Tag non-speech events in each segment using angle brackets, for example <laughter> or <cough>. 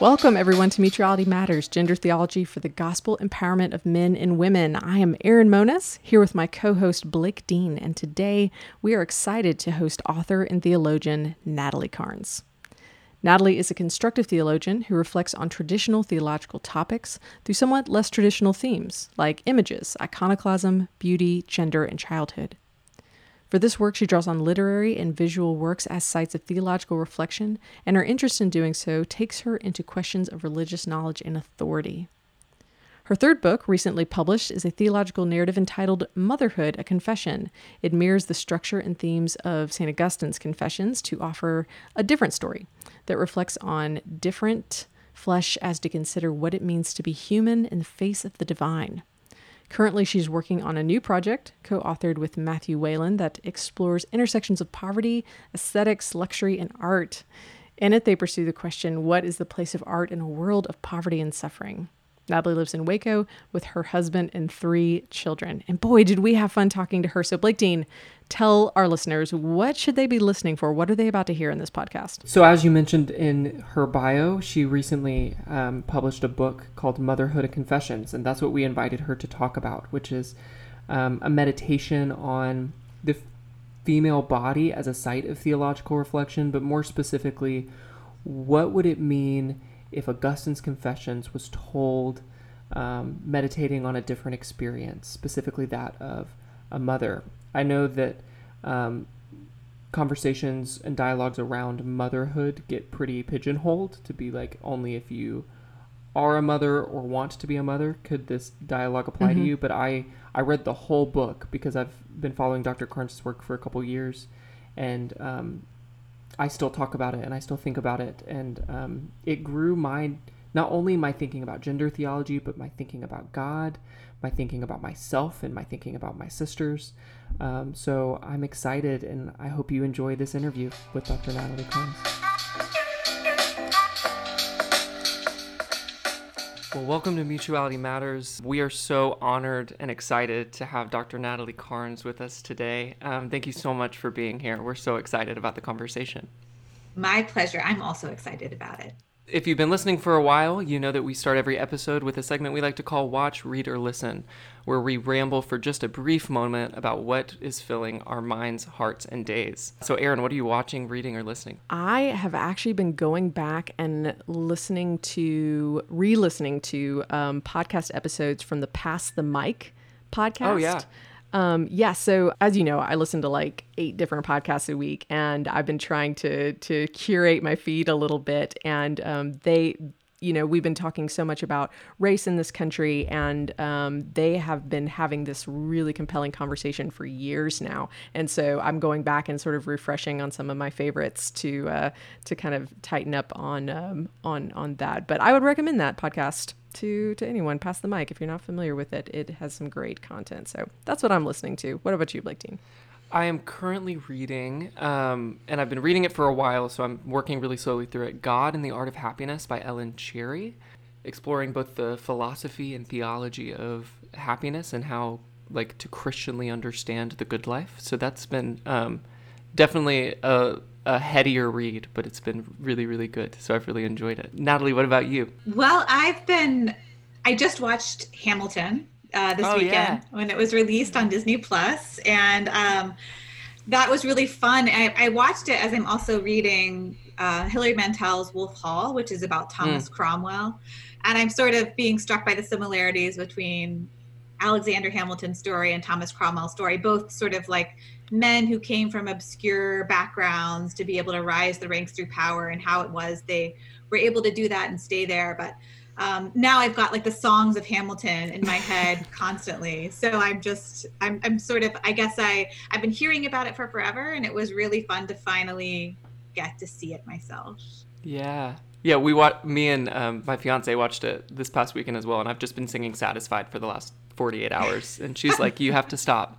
Welcome, everyone, to Mutuality Matters Gender Theology for the Gospel Empowerment of Men and Women. I am Erin Moniz, here with my co host Blake Dean, and today we are excited to host author and theologian Natalie Carnes. Natalie is a constructive theologian who reflects on traditional theological topics through somewhat less traditional themes like images, iconoclasm, beauty, gender, and childhood. For this work, she draws on literary and visual works as sites of theological reflection, and her interest in doing so takes her into questions of religious knowledge and authority. Her third book, recently published, is a theological narrative entitled Motherhood, a Confession. It mirrors the structure and themes of St. Augustine's Confessions to offer a different story that reflects on different flesh as to consider what it means to be human in the face of the divine. Currently, she's working on a new project, co authored with Matthew Whelan, that explores intersections of poverty, aesthetics, luxury, and art. In it, they pursue the question what is the place of art in a world of poverty and suffering? Natalie lives in Waco with her husband and three children. And boy, did we have fun talking to her. So, Blake Dean, tell our listeners what should they be listening for? What are they about to hear in this podcast? So, as you mentioned in her bio, she recently um, published a book called Motherhood of Confessions, and that's what we invited her to talk about, which is um, a meditation on the female body as a site of theological reflection, but more specifically, what would it mean if Augustine's Confessions was told um, meditating on a different experience, specifically that of a mother? I know that um, conversations and dialogues around motherhood get pretty pigeonholed to be like only if you are a mother or want to be a mother could this dialogue apply mm-hmm. to you but i i read the whole book because i've been following dr carnes' work for a couple years and um, i still talk about it and i still think about it and um, it grew my not only my thinking about gender theology but my thinking about god my thinking about myself and my thinking about my sisters um, so I'm excited and I hope you enjoy this interview with Dr. Natalie Carnes. Well, welcome to Mutuality Matters. We are so honored and excited to have Dr. Natalie Carnes with us today. Um, thank you so much for being here. We're so excited about the conversation. My pleasure. I'm also excited about it. If you've been listening for a while, you know that we start every episode with a segment we like to call Watch, Read, or Listen, where we ramble for just a brief moment about what is filling our minds, hearts, and days. So, Erin, what are you watching, reading, or listening? I have actually been going back and listening to, re listening to um, podcast episodes from the Pass the Mic podcast. Oh, yeah. Um, yeah, so as you know, I listen to like eight different podcasts a week, and I've been trying to to curate my feed a little bit. And um, they, you know, we've been talking so much about race in this country, and um, they have been having this really compelling conversation for years now. And so I'm going back and sort of refreshing on some of my favorites to uh, to kind of tighten up on um, on on that. But I would recommend that podcast to to anyone. Pass the mic if you're not familiar with it. It has some great content. So that's what I'm listening to. What about you, Blake Dean? I am currently reading, um, and I've been reading it for a while, so I'm working really slowly through it. God and the Art of Happiness by Ellen Charry, exploring both the philosophy and theology of happiness and how, like, to Christianly understand the good life. So that's been um, definitely a a headier read, but it's been really, really good. So I've really enjoyed it. Natalie, what about you? Well, I've been, I just watched Hamilton uh, this oh, weekend yeah. when it was released on Disney Plus, and um, that was really fun. I, I, watched it as I'm also reading uh, Hilary Mantel's Wolf Hall, which is about Thomas mm. Cromwell, and I'm sort of being struck by the similarities between Alexander Hamilton's story and Thomas Cromwell's story, both sort of like men who came from obscure backgrounds to be able to rise the ranks through power and how it was they were able to do that and stay there. But um, now I've got like the songs of Hamilton in my head <laughs> constantly. So I'm just, I'm, I'm sort of, I guess I, I've been hearing about it for forever and it was really fun to finally get to see it myself. Yeah. Yeah, we watched. Me and um, my fiance watched it this past weekend as well, and I've just been singing "Satisfied" for the last 48 hours, <laughs> and she's like, "You have to stop."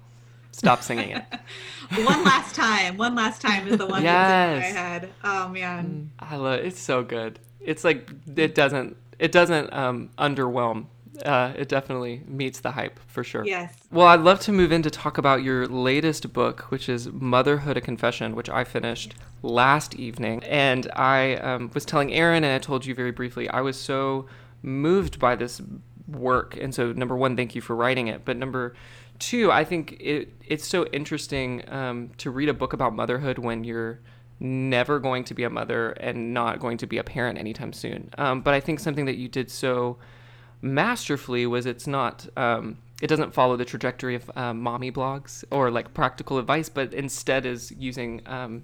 Stop singing it. <laughs> one last time. One last time is the one yes. that's in my head. Oh man. Mm, I love it. It's so good. It's like it doesn't it doesn't um, underwhelm Uh, it definitely meets the hype for sure. Yes. Well, I'd love to move in to talk about your latest book, which is Motherhood a Confession, which I finished last evening. And I um, was telling Erin, and I told you very briefly, I was so moved by this work. And so, number one, thank you for writing it. But number two, I think it, it's so interesting um, to read a book about motherhood when you're never going to be a mother and not going to be a parent anytime soon. Um, but I think something that you did so masterfully was it's not um, it doesn't follow the trajectory of um, mommy blogs or like practical advice, but instead is using um,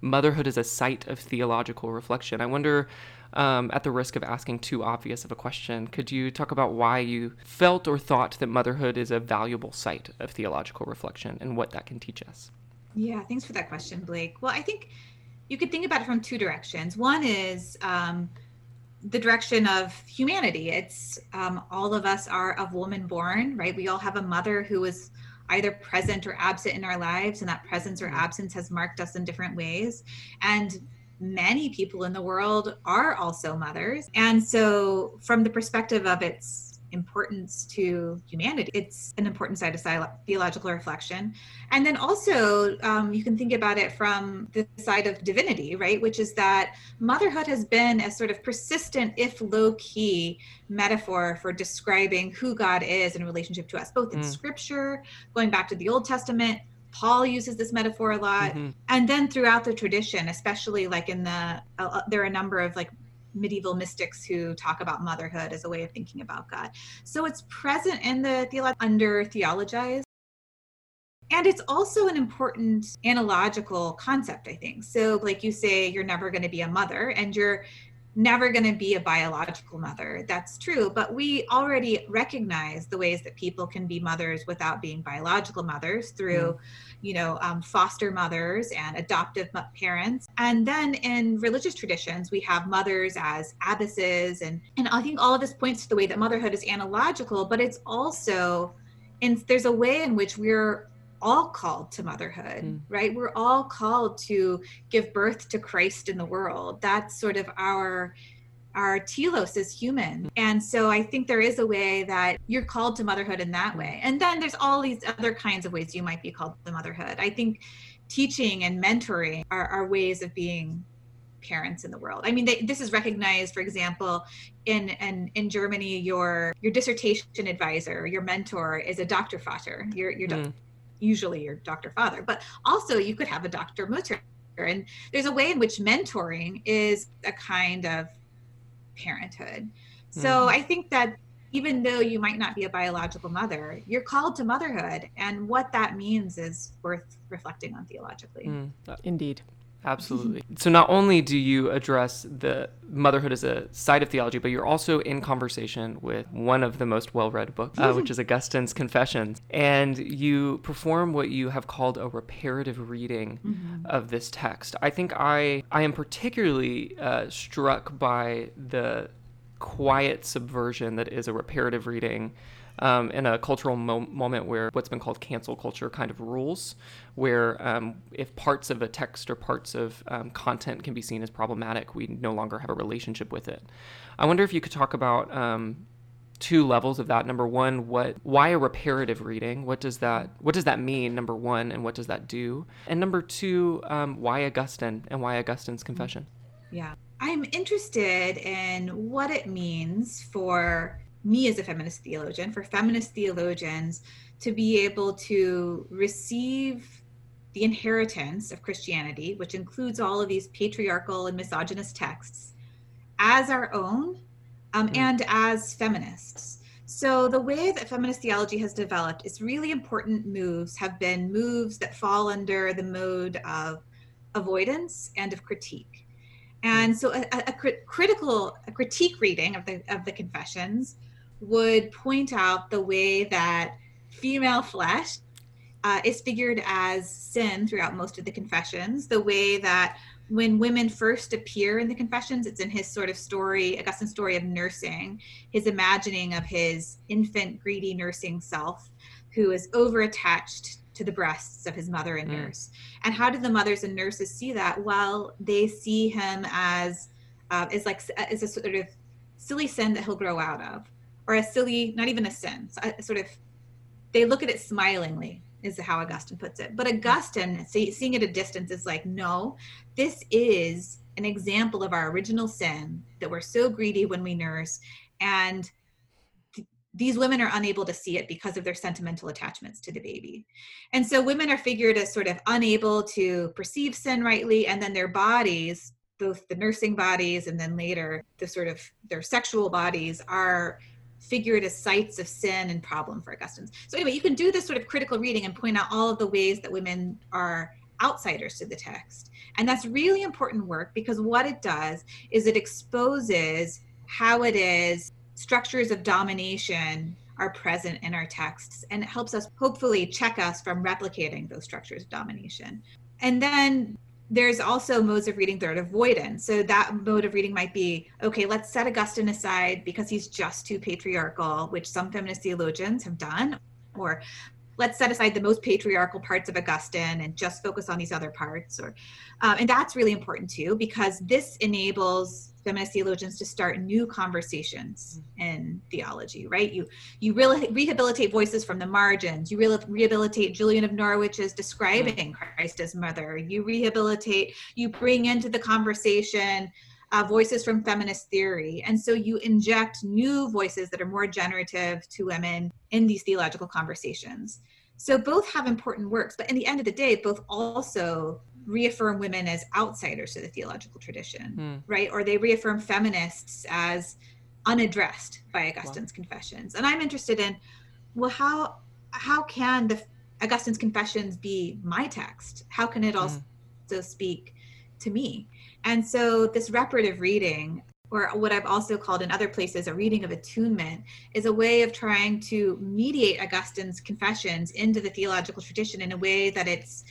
motherhood as a site of theological reflection. I wonder, um, at the risk of asking too obvious of a question, could you talk about why you felt or thought that motherhood is a valuable site of theological reflection and what that can teach us? Yeah, thanks for that question, Blake. Well, I think you could think about it from two directions. One is um, the direction of humanity. It's um, all of us are of woman born, right? We all have a mother who is either present or absent in our lives, and that presence or absence has marked us in different ways. And many people in the world are also mothers. And so, from the perspective of its importance to humanity. It's an important side of theological reflection. And then also, um, you can think about it from the side of divinity, right? Which is that motherhood has been a sort of persistent, if low key, metaphor for describing who God is in relationship to us, both in mm. scripture, going back to the Old Testament. Paul uses this metaphor a lot. Mm-hmm. And then throughout the tradition, especially like in the, uh, uh there are a number of like medieval mystics who talk about motherhood as a way of thinking about God. So it's present in the theolo- under theologized. And it's also an important analogical concept, I think. So, like you say, you're never going to be a mother, and you're never going to be a biological mother. That's true. But we already recognize the ways that people can be mothers without being biological mothers through, mm. You know, um, foster mothers and adoptive parents. And then in religious traditions, we have mothers as abbesses. And, and I think all of this points to the way that motherhood is analogical, but it's also, and there's a way in which we're all called to motherhood, mm. right? We're all called to give birth to Christ in the world. That's sort of our our telos is human. And so I think there is a way that you're called to motherhood in that way. And then there's all these other kinds of ways you might be called to motherhood. I think teaching and mentoring are, are ways of being parents in the world. I mean, they, this is recognized, for example, in, in in Germany, your your dissertation advisor, your mentor is a Dr. Vater. Your your mm usually your doctor father, but also you could have a Dr. Mutter. And there's a way in which mentoring is a kind of parenthood. So mm-hmm. I think that even though you might not be a biological mother, you're called to motherhood. And what that means is worth reflecting on theologically. Mm, indeed. Absolutely. so not only do you address the motherhood as a side of theology, but you're also in conversation with one of the most well-read books, uh, which is Augustine's Confessions, and you perform what you have called a reparative reading mm-hmm. of this text. I think I I am particularly uh, struck by the quiet subversion that is a reparative reading um, in a cultural mo- moment where what's been called cancel culture kind of rules, where um, if parts of a text or parts of um, content can be seen as problematic, we no longer have a relationship with it. I wonder if you could talk about um, two levels of that. Number one, what why a reparative reading? What does that what does that mean? Number one, and what does that do? And number two, um, why Augustine and why Augustine's confession? Yeah. I'm interested in what it means for me as a feminist theologian, for feminist theologians to be able to receive the inheritance of Christianity, which includes all of these patriarchal and misogynist texts, as our own um, mm. and as feminists. So, the way that feminist theology has developed is really important moves have been moves that fall under the mode of avoidance and of critique. And so, a, a, a critical, a critique reading of the of the confessions would point out the way that female flesh uh, is figured as sin throughout most of the confessions, the way that when women first appear in the confessions, it's in his sort of story, Augustine's story of nursing, his imagining of his infant, greedy nursing self who is over attached to the breasts of his mother and mm. nurse. And how do the mothers and nurses see that? Well, they see him as uh, is like as a sort of silly sin that he'll grow out of or a silly, not even a sin, a, uh, sort of, they look at it smilingly, is how Augustine puts it. But Augustine, see, seeing it at a distance, is like, no, this is an example of our original sin that we're so greedy when we nurse. And these women are unable to see it because of their sentimental attachments to the baby. And so women are figured as sort of unable to perceive sin rightly, and then their bodies, both the nursing bodies and then later the sort of their sexual bodies, are figured as sites of sin and problem for Augustine. So anyway, you can do this sort of critical reading and point out all of the ways that women are outsiders to the text. And that's really important work because what it does is it exposes how it is structures of domination are present in our texts and it helps us hopefully check us from replicating those structures of domination. And then there's also modes of reading that are avoidance. So that mode of reading might be okay, let's set Augustine aside because he's just too patriarchal, which some feminist theologians have done, or let's set aside the most patriarchal parts of Augustine and just focus on these other parts. Or, um, and that's really important too because this enables feminist theologians to start new conversations in theology right? You you really rehabilitate voices from the margins. You really rehabilitate julian of norwich norwich's describing christ as mother. You rehabilitate you bring into the conversation uh, voices from feminist theory. And so you inject new voices that are more generative to women in these theological conversations. So both have important works but in the end of the day both also reaffirm women as outsiders to the theological tradition, mm. right? Or they reaffirm feminists as unaddressed by Augustine's wow. confessions. And I'm interested in, well, how how can the Augustine's confessions be my text? How can it also mm. speak to me? And so this reparative reading, or what I've also called in other places a reading of attunement, is a way of trying to mediate Augustine's confessions into the theological tradition in a way that it's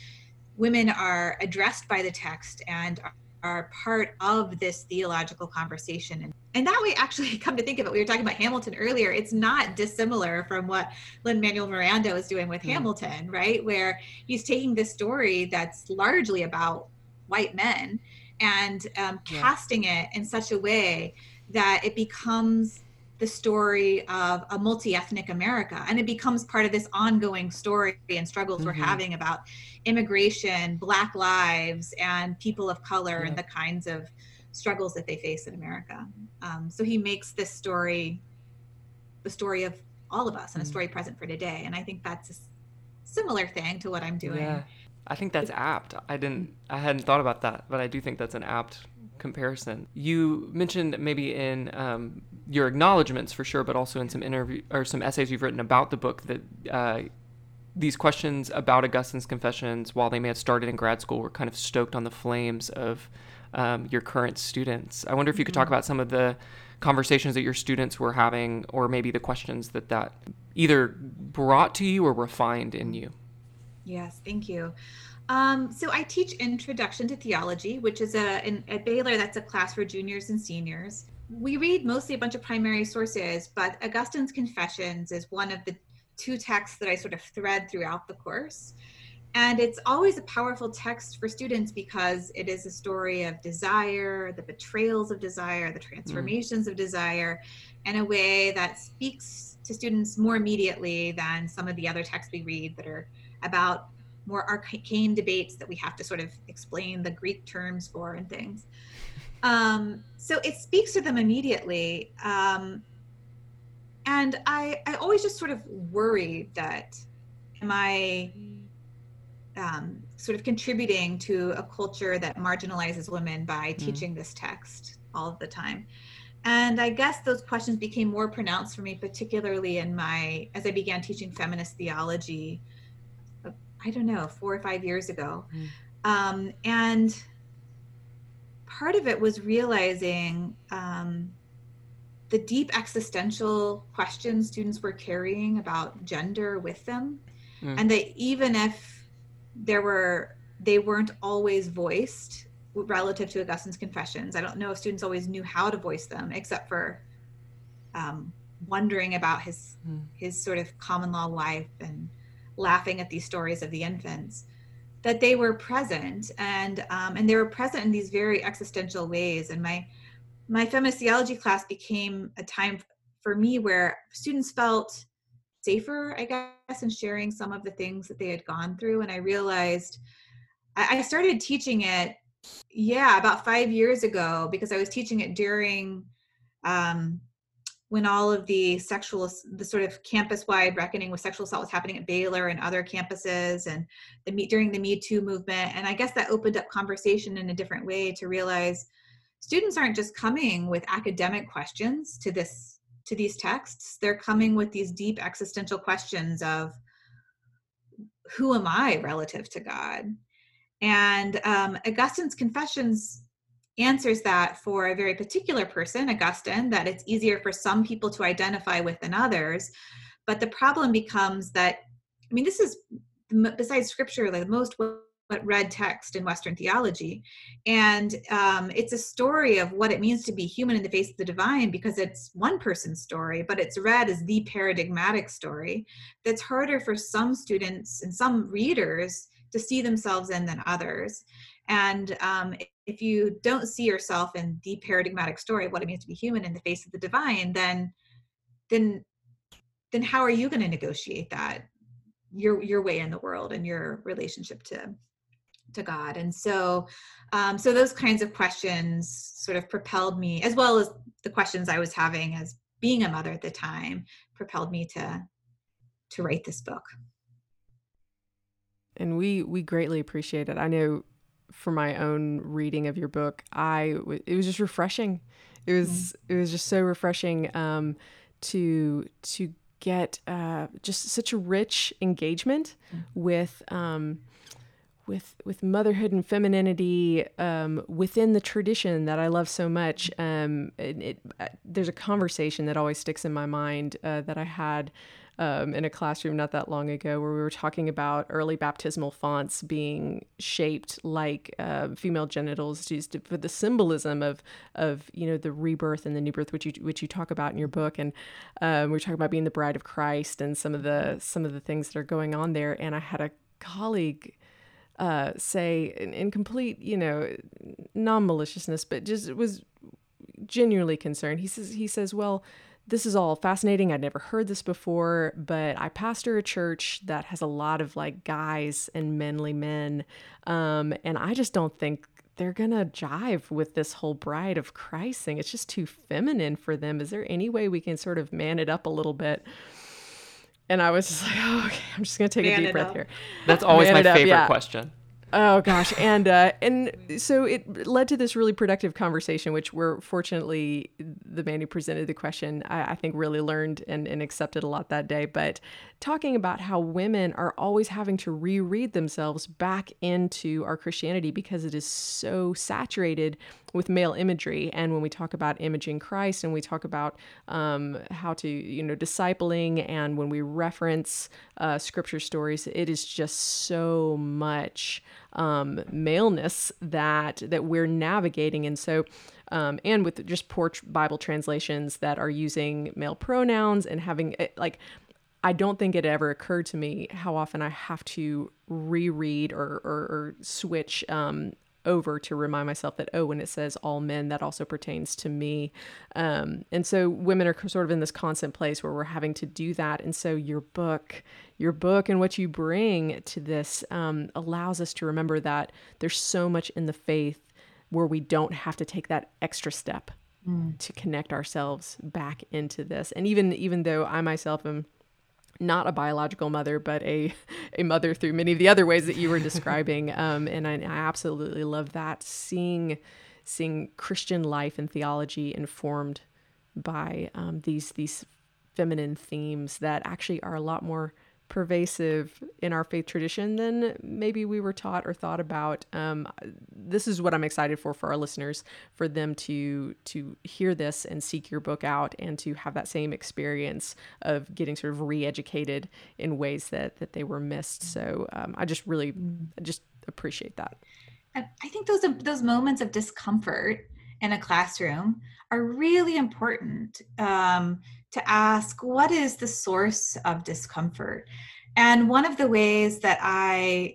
women are addressed by the text and are part of this theological conversation. And, and that way, actually, <laughs> come to think of it, we were talking about Hamilton earlier. It's not dissimilar from what Lin Manuel Miranda is doing with mm. Hamilton, right? Where he's taking this story that's largely about white men and um, yeah. casting it in such a way that it becomes the story of a multi-ethnic America, and it becomes part of this ongoing story and struggles mm-hmm. we're having about immigration, Black lives, and people of color, yeah. and the kinds of struggles that they face in America. Um, so he makes this story the story of all of us and mm-hmm. a story present for today, and I think that's a similar thing to what I'm doing. Yeah. I think that's apt. I didn't I hadn't thought about that, but I do think that's an apt comparison. You mentioned maybe in um, your acknowledgments for sure, but also in some interview or some essays you've written about the book that uh, these questions about Augustine's Confessions, while they may have started in grad school, were kind of stoked on the flames of um, your current students. I wonder if you could talk mm-hmm. about some of the conversations that your students were having, or maybe the questions that that either brought to you or refined in you. Yes, thank you. Um, so I teach Introduction to Theology, which is a in, at Baylor. That's a class for juniors and seniors. We read mostly a bunch of primary sources, but Augustine's Confessions is one of the two texts that I sort of thread throughout the course. And it's always a powerful text for students because it is a story of desire, the betrayals of desire, the transformations mm. of desire, in a way that speaks to students more immediately than some of the other texts we read that are about more arcane debates that we have to sort of explain the Greek terms for and things. Um, so it speaks to them immediately. Um, and I, I always just sort of worry that am I um, sort of contributing to a culture that marginalizes women by mm. teaching this text all of the time? And I guess those questions became more pronounced for me, particularly in my, as I began teaching feminist theology I don't know, four or five years ago. Mm. Um, and part of it was realizing um, the deep existential questions students were carrying about gender with them. Mm. And that even if there were, they weren't always voiced relative to Augustine's confessions. I don't know if students always knew how to voice them, except for um, wondering about his mm. his sort of common law life and laughing at these stories of the infants that they were present and um, and they were present in these very existential ways and my my feminist theology class became a time for me where students felt safer, I guess, in sharing some of the things that they had gone through. And I realized I, I started teaching it, yeah, about five years ago because I was teaching it during um, when all of the sexual the sort of campus-wide reckoning with sexual assault was happening at Baylor and other campuses and the meet during the Me Too movement. And I guess that opened up conversation in a different way to realize students aren't just coming with academic questions to this to these texts. They're coming with these deep existential questions of who am I relative to God? And um, Augustine's confessions answers that for a very particular person, Augustine, that it's easier for some people to identify with than others. But the problem becomes that, I mean, this is besides scripture, like the most read text in Western theology. And um, it's a story of what it means to be human in the face of the divine because it's one person's story, but it's read as the paradigmatic story that's harder for some students and some readers to see themselves in than others. And um, if you don't see yourself in the paradigmatic story of what it means to be human in the face of the divine, then then then how are you going to negotiate that your your way in the world and your relationship to to God? And so um, so those kinds of questions sort of propelled me, as well as the questions I was having as being a mother at the time, propelled me to to write this book. And we we greatly appreciate it. I know for my own reading of your book, I it was just refreshing. It was mm-hmm. it was just so refreshing um, to to get uh, just such a rich engagement mm-hmm. with um, with with motherhood and femininity um, within the tradition that I love so much. Um, it, it, uh, there's a conversation that always sticks in my mind uh, that I had um, in a classroom not that long ago where we were talking about early baptismal fonts being shaped like uh, female genitals used to, for the symbolism of of you know the rebirth and the new birth which you which you talk about in your book and um, we are talking about being the bride of Christ and some of the some of the things that are going on there and I had a colleague uh, say in, in, complete, you know, non-maliciousness, but just was genuinely concerned. He says, he says, well, this is all fascinating. I'd never heard this before, but I pastor a church that has a lot of like guys and manly men. Um, and I just don't think they're going to jive with this whole bride of Christ thing. It's just too feminine for them. Is there any way we can sort of man it up a little bit? And I was just like, <laughs> oh, okay, I'm just going to take man a deep breath up. here. That's always man my favorite up, yeah. question. Oh gosh, and uh, and so it led to this really productive conversation, which we're fortunately the man who presented the question, I, I, think, really learned and, and accepted a lot that day. But talking about how women are always having to reread themselves back into our Christianity because it is so saturated with male imagery. And when we talk about imaging Christ, and we talk about um, how to you know discipling, and when we reference uh, scripture stories, it is just so much um, maleness that that we're navigating, and so. Um, and with just poor Bible translations that are using male pronouns and having eh, like I don't think it ever occurred to me how often I have to reread or, or, or switch um, over to remind myself that, oh, when it says all men, that also pertains to me. Um, and so women are sort of in this constant place where we're having to do that. And so your book, your book and what you bring to this um, allows us to remember that there's so much in the faith where we don't have to take that extra step mm. to connect ourselves back into this. And even even though I myself am not a biological mother, but a <laughs> a mother through many of the other ways that you were describing. <laughs> Um, and I, I, absolutely love that seeing seeing Christian life and theology informed by um, these these feminine themes that actually are a lot more pervasive in our faith tradition than maybe we were taught or thought about. Um, this is what I'm excited for for our listeners, for them to to hear this and seek your book out and to have that same experience of getting sort of re-educated in ways that that they were missed. So um, I just really I just appreciate that. I think those those moments of discomfort in a classroom are really important um, to ask what is the source of discomfort and one of the ways that i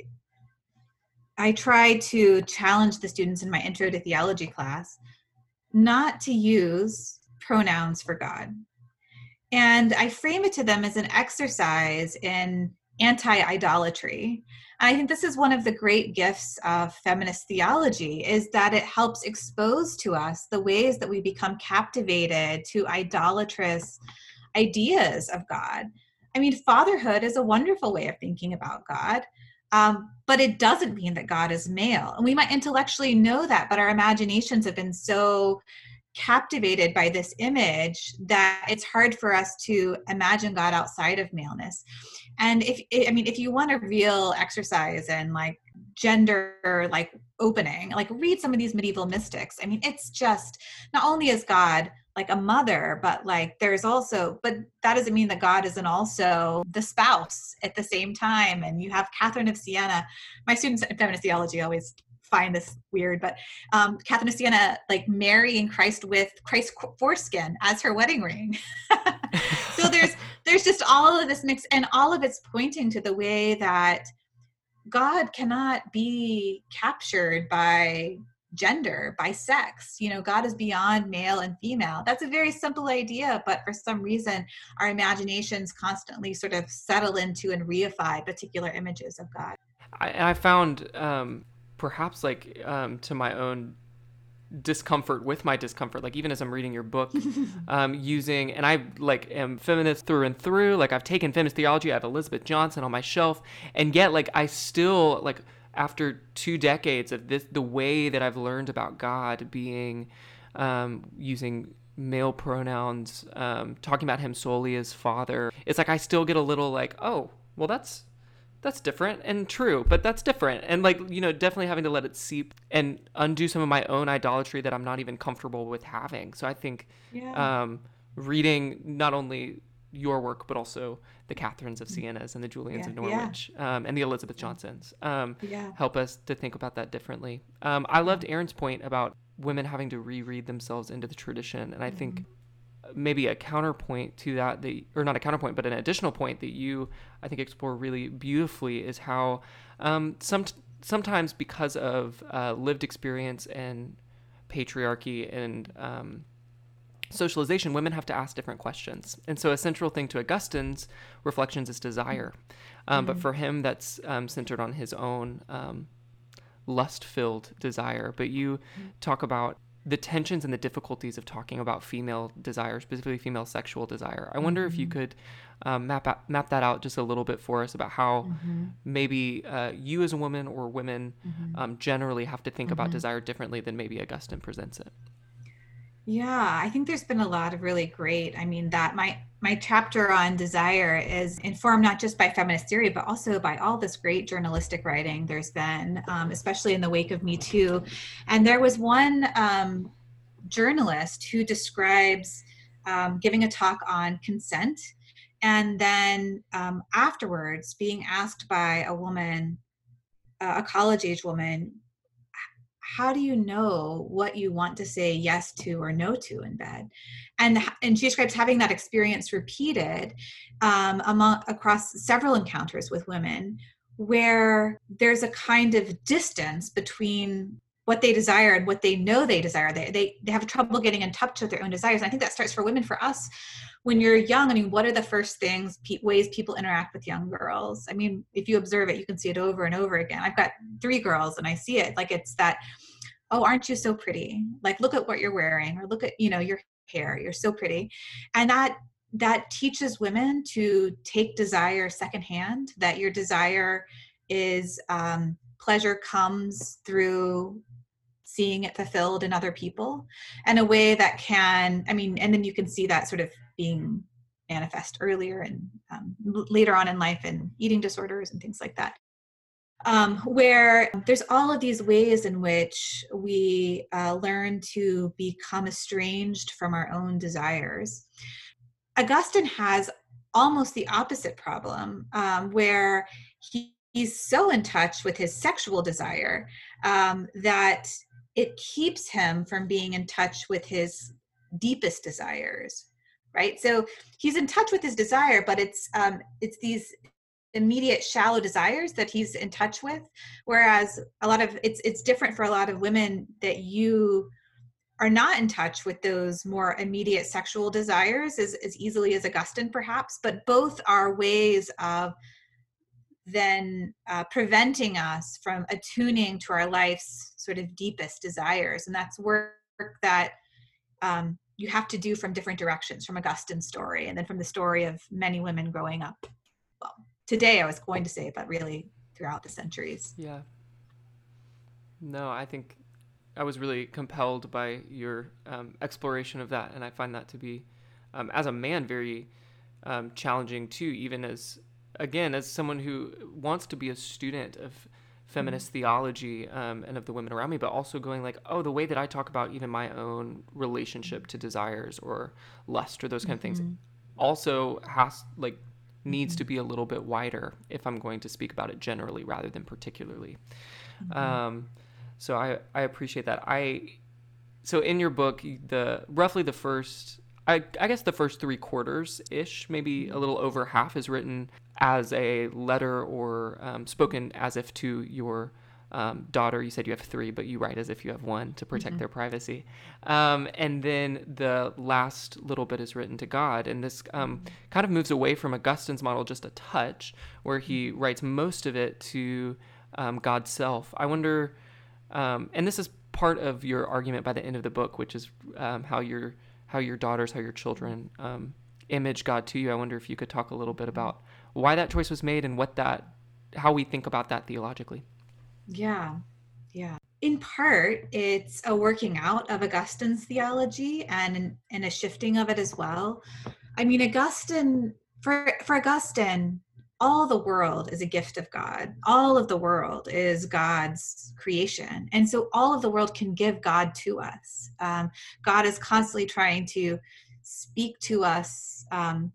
i try to challenge the students in my intro to theology class not to use pronouns for god and I frame it to them as an exercise in anti idolatry. I think this is one of the great gifts of feminist theology is that it helps expose to us the ways that we become captivated to idolatrous ideas of God. I mean, fatherhood is a wonderful way of thinking about God. Um, but it doesn't mean that God is male. And we might intellectually know that, but our imaginations have been so captivated by this image that it's hard for us to imagine God outside of maleness. And if I mean, if you want a real exercise in like gender like opening, like read some of these medieval mystics. I mean, it's just not only is God like a mother, but like there's also, but that doesn't mean that God isn't also the spouse at the same time. And you have Catherine of Siena. My students in feminist theology always find this weird, but um, Catherine of Siena like marrying Christ with Christ's foreskin as her wedding ring. <laughs> so there's there's just all of this mix, and all of it's pointing to the way that God cannot be captured by gender by sex. You know god is beyond male and female. That's a very simple idea but for some reason our imaginations constantly sort of settle into and reify particular images of god. I, found um, perhaps like um, to my own discomfort with my discomfort like even as i'm reading your book <laughs> um, using and i like am feminist through and through like i've taken feminist theology i have elizabeth johnson on my shelf and yet like i still like after two decades of this the way that i've learned about god being um, using male pronouns um, talking about him solely as father it's like i still get a little like oh well that's that's different and true, but that's different. And like, you know, definitely having to let it seep and undo some of my own idolatry that I'm not even comfortable with having. So I think yeah. um, reading not only your work, but also the Catherines of Siena's and the Julians yeah. of Norwich yeah. um, and the Elizabeth Johnsons um, help us to think about that differently. Um, I loved Erin's point about women having to reread themselves into the tradition. And I mm-hmm. think maybe a counterpoint to that, that or not a counterpoint, but an additional point that you I think explore really beautifully is how um, some sometimes because of uh, lived experience and patriarchy and um, socialization, women have to ask different questions. And so a central thing to Augustine's reflections is desire. Um, mm-hmm. But for him, that's um, centered on his own um, lust filled desire. But you mm-hmm. talk about the tensions and the difficulties of talking about female desire, specifically female sexual desire. I wonder mm-hmm. if you mm-hmm. could um, map out, map that out just a little bit for us about how mm-hmm. maybe uh, you as a woman or women mm-hmm. um, generally have to think about mm-hmm. desire differently than maybe Augustine presents it. Yeah, I think there's been a lot of really great. I mean, that my my chapter on desire is informed not just by feminist theory, but also by all this great journalistic writing there's been, um, especially in the wake of Me Too. And there was one um, journalist who describes um, giving a talk on consent, and then um, afterwards being asked by a woman, a college age woman, how do you know what you want to say yes to or no to in bed and and she describes having that experience repeated um, among across several encounters with women where there's a kind of distance between what they desire and what they know they desire. They, they, they have trouble getting in touch with their own desires. And i think that starts for women. For us when you're young i mean what are the first things ways people interact with young girls? I mean if you observe it you can see it over and over again. I've got three girls and i see it. Like it's that oh aren't you so pretty? Like look at what you're wearing or look at you know your hair you're so pretty. And that that teaches women to take desire secondhand that your desire is um, pleasure comes through seeing it fulfilled in other people in a way that can i mean and then you can see that sort of being manifest earlier and um, later on in life and eating disorders and things like that um, where there's all of these ways in which we uh, learn to become estranged from our own desires. Augustine has almost the opposite problem, um, where he, he's so in touch with his sexual desire um, that it keeps him from being in touch with his deepest desires right so he's in touch with his desire but it's um it's these immediate shallow desires that he's in touch with whereas a lot of it's it's different for a lot of women that you are not in touch with those more immediate sexual desires as, as easily as Augustine, perhaps, but both are ways of then uh, preventing us from attuning to our life's sort of deepest desires. And that's work that um, you have to do from different directions from Augustine's story and then from the story of many women growing up. Well, today I was going to say, but really throughout the centuries. Yeah. No, I think I was really compelled by your um, exploration of that, and I find that to be, um, as a man, very um, challenging too. Even as, again, as someone who wants to be a student of feminist mm-hmm. theology um, and of the women around me, but also going like, oh, the way that I talk about even my own relationship to desires or lust or those kind mm-hmm. of things, mm-hmm. also has like needs mm-hmm. to be a little bit wider if I'm going to speak about it generally rather than particularly. Mm-hmm. Um, so I I appreciate that. I so in your book the roughly the first I, I guess the first three quarters ish, maybe a little over half, is written as a letter or um, spoken as if to your um, daughter. You said you have three, but you write as if you have one to protect mm-hmm. their privacy. Um, and then the last little bit is written to God. And this um, mm-hmm. kind of moves away from Augustine's model just a touch, where he mm-hmm. writes most of it to um, God's self. I wonder um, and this is part of your argument by the end of the book, which is um, how your how your daughters, how your children um, image God to you. I wonder if you could talk a little bit about why that choice was made and what that how we think about that theologically. Yeah, yeah. In part, it's a working out of Augustine's theology and and a shifting of it as well. I mean, Augustine for for Augustine, all the world is a gift of God. All of the world is God's creation. And so all of the world can give God to us. Um, God is constantly trying to speak to us um,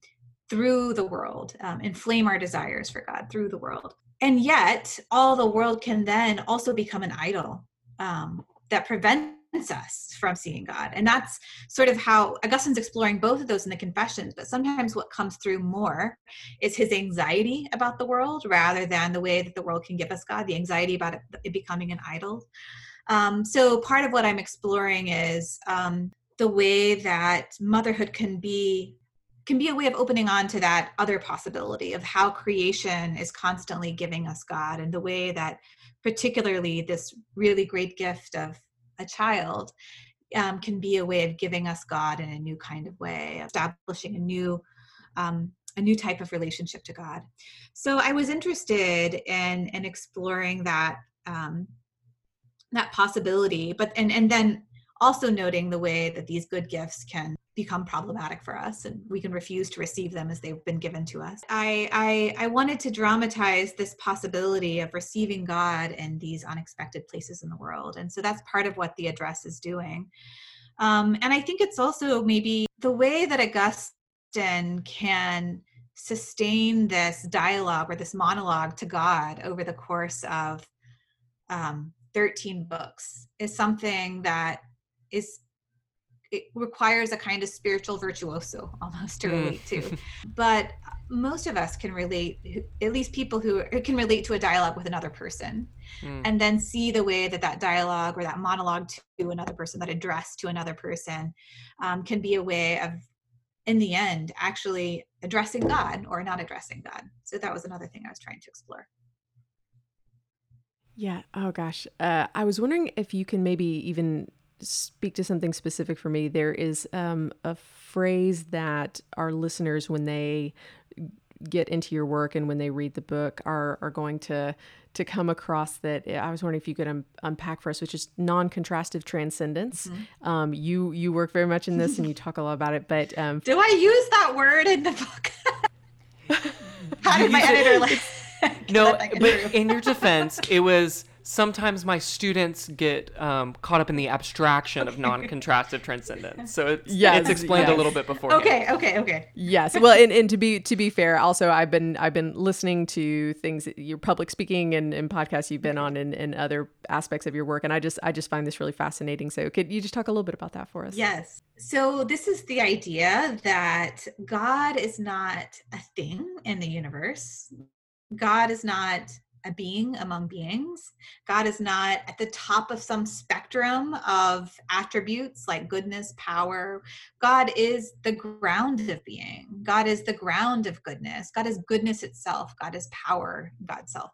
through the world, um, inflame our desires for God through the world. And yet, all the world can then also become an idol um, that prevents us from seeing God. And that's sort of how Augustine's exploring both of those in the Confessions. But sometimes what comes through more is his anxiety about the world rather than the way that the world can give us God, the anxiety about it, it becoming an idol. Um, so part of what I'm exploring is um, the way that motherhood can be can be a way of opening on to that other possibility of how creation is constantly giving us God and the way that particularly this really great gift of a child um, can be a way of giving us God in a new kind of way, establishing a new um, a new type of relationship to God. So I was interested in in exploring that um, that possibility, but and and then also noting the way that these good gifts can become problematic for us and we can refuse to receive them as they've been given to us. I, I, I wanted to dramatize this possibility of receiving God in these unexpected places in the world. And so that's part of what the address is doing. Um, and I think it's also maybe the way that Augustine can sustain this dialogue or this monologue to God over the course of um, 13 books is something that is it requires a kind of spiritual virtuoso almost to relate mm. to <laughs> but most of us can relate at least people who can relate to a dialogue with another person mm. and then see the way that that dialogue or that monologue to another person that address to another person um, can be a way of in the end actually addressing god or not addressing god. So that was another thing i was trying to explore. Yeah. Oh gosh. Uh, i was wondering if you can maybe even speak to something specific for me, there is um, a phrase that our listeners, when they get into your work and when they read the book, are are going to to come across that. I was wondering if you could un- unpack for us, which is non-contrastive transcendence. Mm-hmm. Um, you you work very much in this, and you talk a lot about it. But um, <laughs> do I use that word in the book? <laughs> How did my editor like? no, <laughs> but in your defense, it was sometimes my students get um, caught up in the abstraction okay. of non-contrastive transcendence. So it's, yes, it's explained yes. a little bit before. Okay, okay, okay. Yes. Well, and, and to be to be fair, also I've been I've been listening to things your public speaking and, and podcasts you've been on and, and other aspects of your work, and I just I just find this really fascinating. So could you just talk a little bit about that for us? Yes. So this is the idea that God is not a thing in the universe. God is not a being among beings. God is not at the top of some spectrum of attributes like goodness, power. God is the ground of being. God is the ground of goodness. God is goodness itself. God is power, God's self.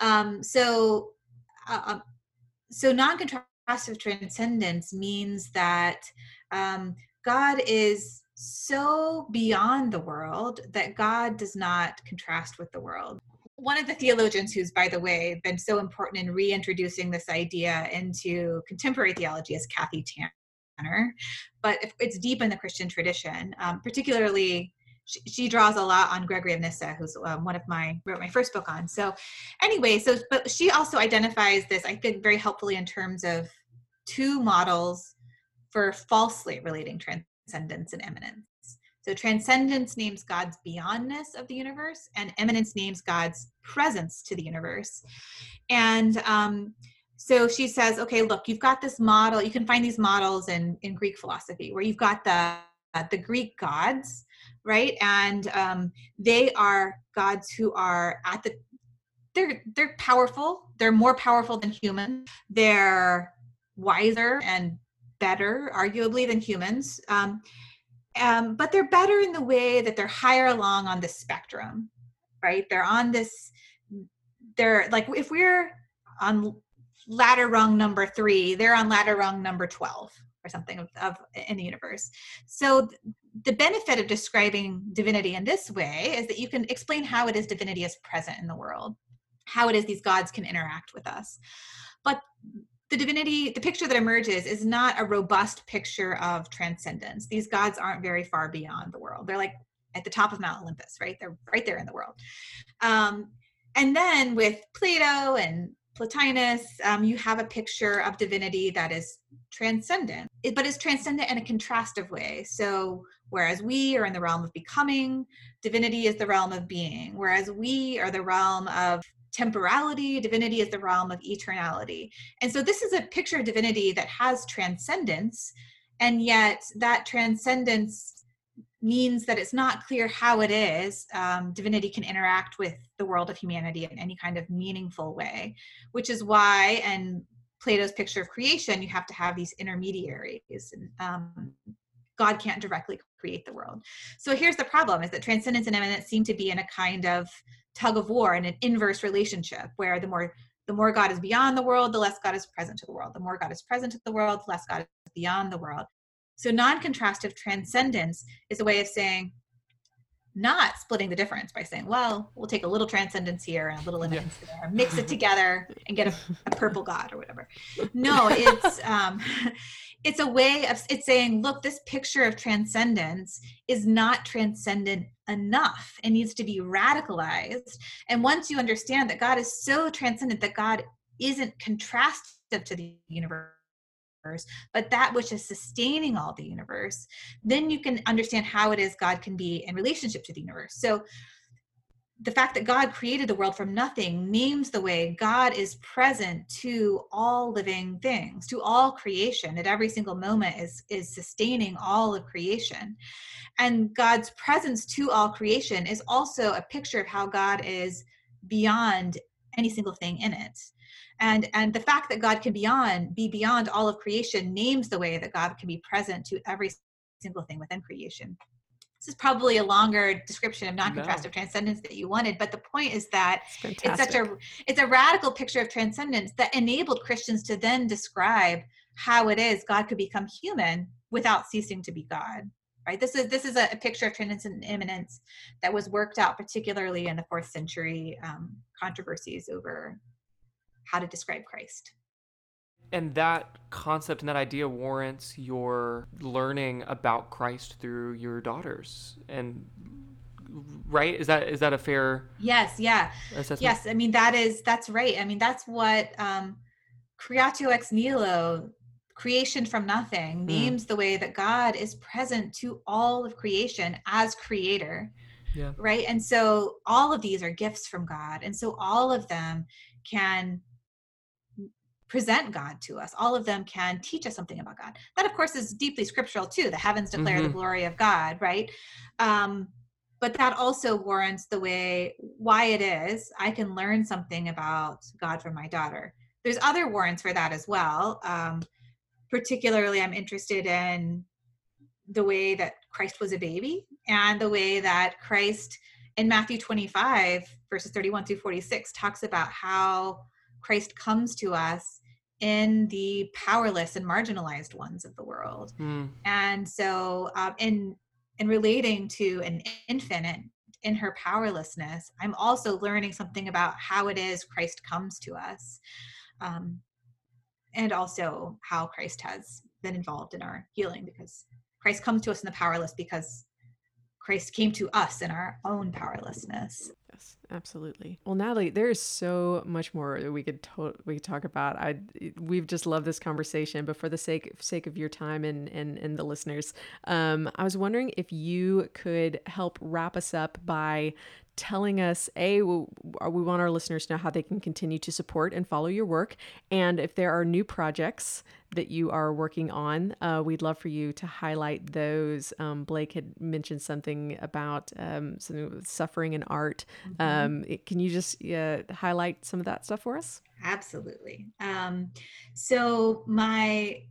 Um, so, uh, um, so non-contrastive transcendence means that um, God is so beyond the world that God does not contrast with the world. One of the theologians who's, by the way, been so important in reintroducing this idea into contemporary theology is Kathy Tanner, but it's deep in the Christian tradition, um, particularly she, draws a lot on Gregory of Nyssa, who's um, one of my wrote my first book on. So, anyway, so but she also identifies this, I think, very helpfully in terms of two models for falsely relating transcendence and immanence. So transcendence names God's beyondness of the universe, and immanence names God's presence to the universe. And um, so she says, okay, look, you've got this model. You can find these models in in Greek philosophy, where you've got the uh, the Greek gods, right? And um, they are gods who are at the they're they're powerful. They're more powerful than humans. They're wiser and better, arguably, than humans. Um, um, but they're better in the way that they're higher along on the spectrum, right? They're on this. They're like if we're on ladder rung number three, they're on ladder rung number twelve or something of, of in the universe. So the benefit of describing divinity in this way is that you can explain how it is divinity is present in the world, how it is these gods can interact with us. But the divinity, the picture that emerges is not a robust picture of transcendence. These gods aren't very far beyond the world. They're like at the top of Mount Olympus, right? They're right there in the world. Um, and then with Plato and Plotinus, um, you have a picture of divinity that is transcendent, but is transcendent in a contrastive way. So, whereas we are in the realm of becoming, divinity is the realm of being. Whereas we are the realm of temporality, divinity is the realm of eternality. And so, this is a picture of divinity that has transcendence, and yet that transcendence means that it's not clear how it is um, divinity can interact with the world of humanity in any kind of meaningful way, which is why, and Plato's picture of creation, you have to have these intermediaries. Um, God can't directly create the world. So here's the problem: is that transcendence and immanence seem to be in a kind of tug of war and an inverse relationship, where the more the more God is beyond the world, the less God is present to the world. The more God is present to the world, the less God is beyond the world. So non-contrastive transcendence is a way of saying not splitting the difference by saying, well, we'll take a little transcendence here and a little immanence yeah. there, mix it together <laughs> and get a, a, purple god or whatever. No, it's <laughs> um, <laughs> it's a way of it's saying, look, this picture of transcendence is not transcendent enough. It needs to be radicalized. And once you understand that God is so transcendent that God isn't contrastive to the universe but that which is sustaining all the universe, then you can understand how it is God can be in relationship to the universe. So the fact that God created the world from nothing means the way God is present to all living things, to all creation. At every single moment is is sustaining all of creation. And God's presence to all creation is also a picture of how God is beyond any single thing in it and and the fact that god can beyond be beyond all of creation names the way that god can be present to every single thing within creation. This is probably a longer description of non-contrastive no. transcendence that you wanted but the point is that it's, it's such a it's a radical picture of transcendence that enabled christians to then describe how it is god could become human without ceasing to be god right? This is this is a, a picture of transcendence and immanence that was worked out particularly in the fourth century um, controversies over how to describe Christ. And that concept and that idea warrants your learning about Christ through your daughters and right is that is that a fair yes yeah assessment? yes i mean that is that's right i mean that's what um creatio ex nihilo creation from nothing mm. names the way that god is present to all of creation as creator yeah. right and so all of these are gifts from god and so all of them can present God to us. All of them can teach us something about God. That, of course, is deeply scriptural too. The heavens declare mm-hmm. the glory of God, right? Um, but that also warrants the way why it is I can learn something about God from my daughter. There's other warrants for that as well. Um, particularly, I'm interested in the way that Christ was a baby and the way that Christ in Matthew 25, verses 31 through 46, talks about how Christ comes to us in the powerless and marginalized ones of the world. Mm. And so, um, in in relating to an infant in her powerlessness, I'm also learning something about how it is Christ comes to us, um, and also how Christ has been involved in our healing because Christ comes to us in the powerless because Christ came to us in our own powerlessness. Yes, absolutely. Well, Natalie, there is so much more that we could to- we could talk about. I we've just loved this conversation, but for the sake sake of your time and and and the listeners, um, I was wondering if you could help wrap us up by telling us a we, we want our listeners to know how they can continue to support and follow your work. And if there are new projects that you are working on uh, we'd love for you to highlight those. Um, blake had mentioned something about um, some suffering and art. Mm-hmm. um, can you just uh, highlight some of that stuff for us? Absolutely. Um, so my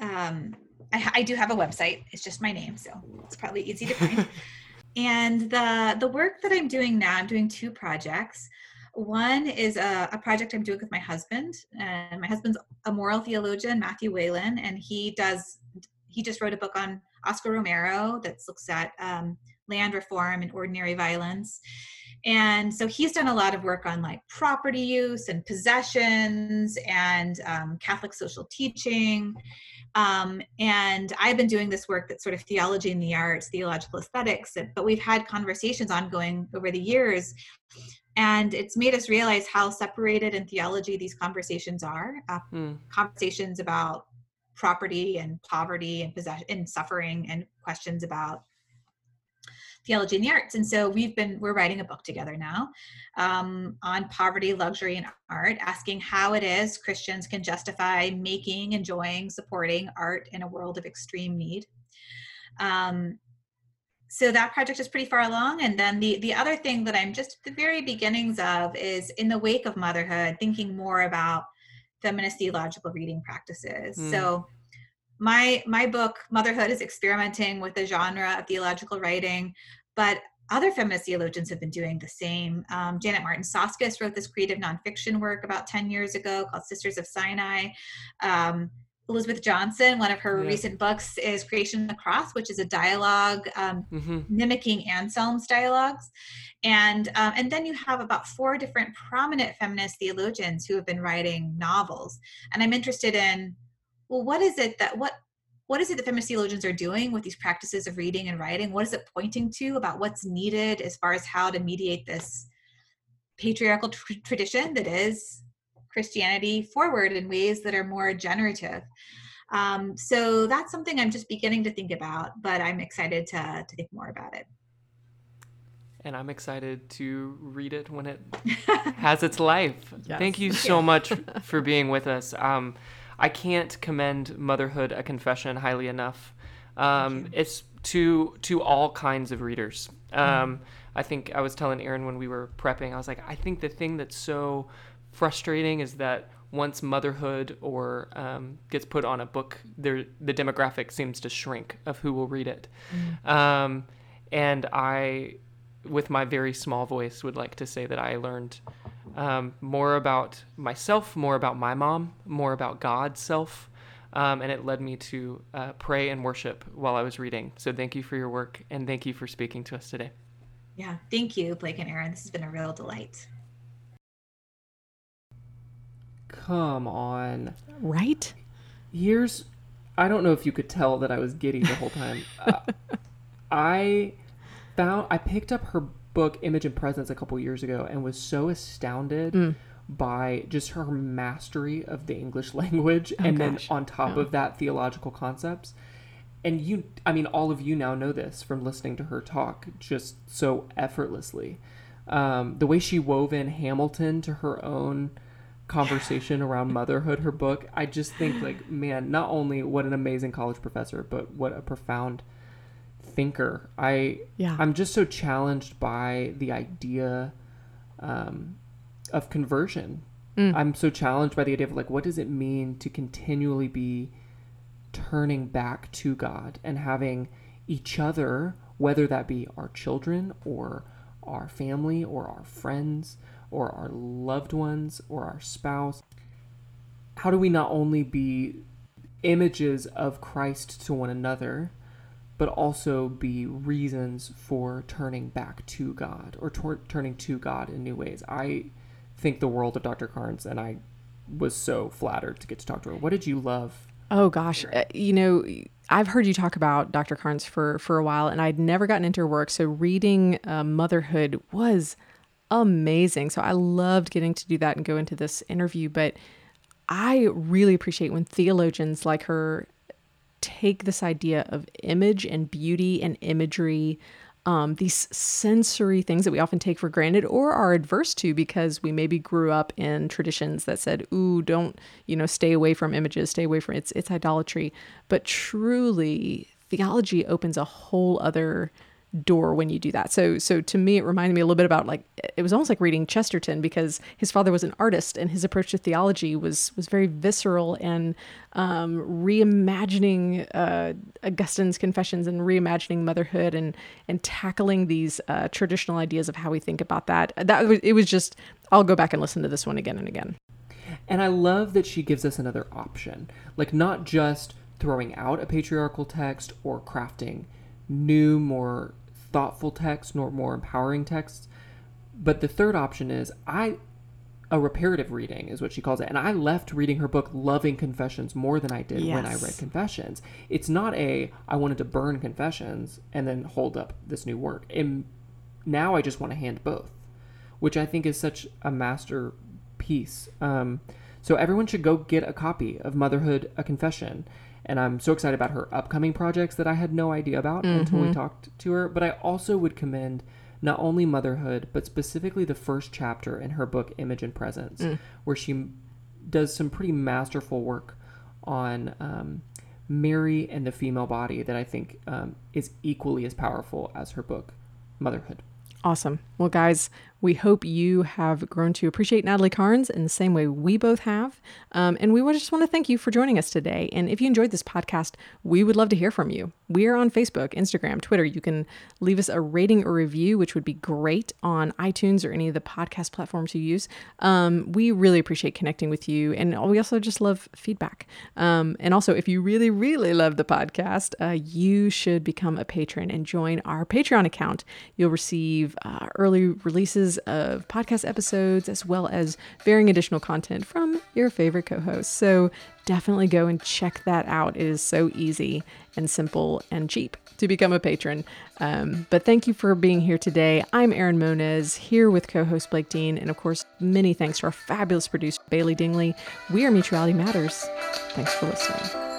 um, I, I do have a website. It's just my name so it's probably easy to find <laughs> And the the work that I'm doing now, I'm doing two projects. One is a, a, project I'm doing with my husband, and my husband's a moral theologian, Matthew Whelan, and he does he just wrote a book on Oscar Romero that looks at um, land reform and ordinary violence. And so he's done a lot of work on like property use and possessions and um, Catholic social teaching um, and I've been doing this work that's sort of theology in the arts, theological aesthetics, but we've had conversations ongoing over the years. And it's made us realize how separated in theology these conversations are. Uh, mm. Conversations about property and poverty and possession and suffering and questions about theology and the arts. And so we've been we're writing a book together now um, on poverty, luxury, and art, asking how it is Christians can justify making, enjoying, supporting art in a world of extreme need. Um, so that project is pretty far along and then the the other thing that i'm just at the very beginnings of is in the wake of motherhood thinking more about feminist theological reading practices mm. so my my book motherhood is experimenting with the genre of theological writing but other feminist theologians have been doing the same um, janet martin soskice wrote this creative nonfiction work about 10 years ago called sisters of sinai um, elizabeth johnson one of her yeah. recent books is creation of the cross which is a dialogue um, mm-hmm. mimicking anselm's dialogues and um, and then you have about four different prominent feminist theologians who have been writing novels and i'm interested in well what is it that what what is it that feminist theologians are doing with these practices of reading and writing what is it pointing to about what's needed as far as how to mediate this patriarchal tr- tradition that is christianity forward in ways that are more generative um, so that's something i'm just beginning to think about but i'm excited to, to think more about it and I'm excited to read it when it <laughs> has its life. Yes. Thank you so much <laughs> for being with us. Um, I can't commend Motherhood a Confession highly enough. Um, it's to to all kinds of readers. Um, mm. I think I was telling Erin when we were prepping, I was like, I think the thing that's so frustrating is that once motherhood or um, gets put on a book, there the demographic seems to shrink of who will read it. Mm. Um, and I, with my very small voice, would like to say that I learned um, more about myself, more about my mom, more about God's self. Um, and it led me to uh, pray and worship while I was reading. So thank you for your work and thank you for speaking to us today. Yeah, thank you, Blake and Erin. This has been a real delight. Come on. Right? Here's, I don't know if you could tell that I was giddy the whole time. <laughs> uh, I found, I picked up her book Image and Presence a couple years ago and was so astounded mm. by just her mastery of the English <laughs> language oh, and gosh. then on top yeah. of that theological concepts. And you I mean all of you now know this from listening to her talk just so effortlessly. Um, the way she wove in Hamilton to her own conversation around <laughs> motherhood her book i just think like man not only what an amazing college professor but what a profound thinker. I yeah. I'm just so challenged by the idea um, of conversion. Mm. I'm so challenged by the idea of like what does it mean to continually be turning back to God and having each other, whether that be our children or our family or our friends or our loved ones or our spouse, how do we not only be images of Christ to one another, but also be reasons for turning back to God or tor- turning to God in new ways? I think the world of Dr. Carnes, and I was so flattered to get to talk to her. What did you love? Oh gosh, uh, you know, I've heard you talk about Dr. Carnes for for a while, and I'd never gotten into her work. So reading uh, Motherhood was amazing. So I loved getting to do that and go into this interview. But I really appreciate when theologians like her take this idea of image and beauty and imagery um, these sensory things that we often take for granted or are adverse to because we maybe grew up in traditions that said, "Ooh, don't you know, stay away from images, stay away from it's it's idolatry." But truly, theology opens a whole other door when you do that. So so to me it reminded me a little bit about like it was almost like reading Chesterton because his father was an artist and his approach to theology was was very visceral and um, reimagining uh, Augustine's confessions and reimagining motherhood and and tackling these uh, traditional ideas of how we think about that. That was, it was just I'll go back and listen to this one again and again. And I love that she gives us another option. Like not just throwing out a patriarchal text or crafting new, more thoughtful texts nor more empowering texts. But the third option is I a reparative reading is what she calls it. And I left reading her book loving Confessions more than I did yes. when I read Confessions. It's not a I wanted to burn Confessions and then hold up this new work. And now I just want to hand both, which I think is such a masterpiece. Um, so everyone should go get a copy of Motherhood: A Confession and I'm so excited about her upcoming projects that I had no idea about mm-hmm. until we mm-hmm. talked to her. But I also would commend not only motherhood, but specifically the first chapter in her book, Image and Presence, mm. where she does some pretty masterful work on um, Mary and the female body that I think um, is equally as powerful as her book, Motherhood. Awesome. Well, guys, we hope you have grown to appreciate Natalie Carnes in the same way we both have. Um, and we just want to thank you for joining us today. And if you enjoyed this podcast, we would love to hear from you. We are on Facebook, Instagram, Twitter. You can leave us a rating or review, which would be great on iTunes or any of the podcast platforms you use. Um, we really appreciate connecting with you. And we also just love feedback. Um, and also, if you really, really love the podcast, uh, you should become a patron and join our Patreon account. You'll receive uh, early releases of podcast episodes, as well as varying additional content from your favorite co hosts. So definitely go and check that out. It is so easy and simple and cheap to become a patron. Um, but thank you for being here today. I'm Erin Moniz, here with co host Blake Dean, and of course, many thanks to our fabulous producer, Bailey Dingley. We are Mutuality Matters. Thanks for listening.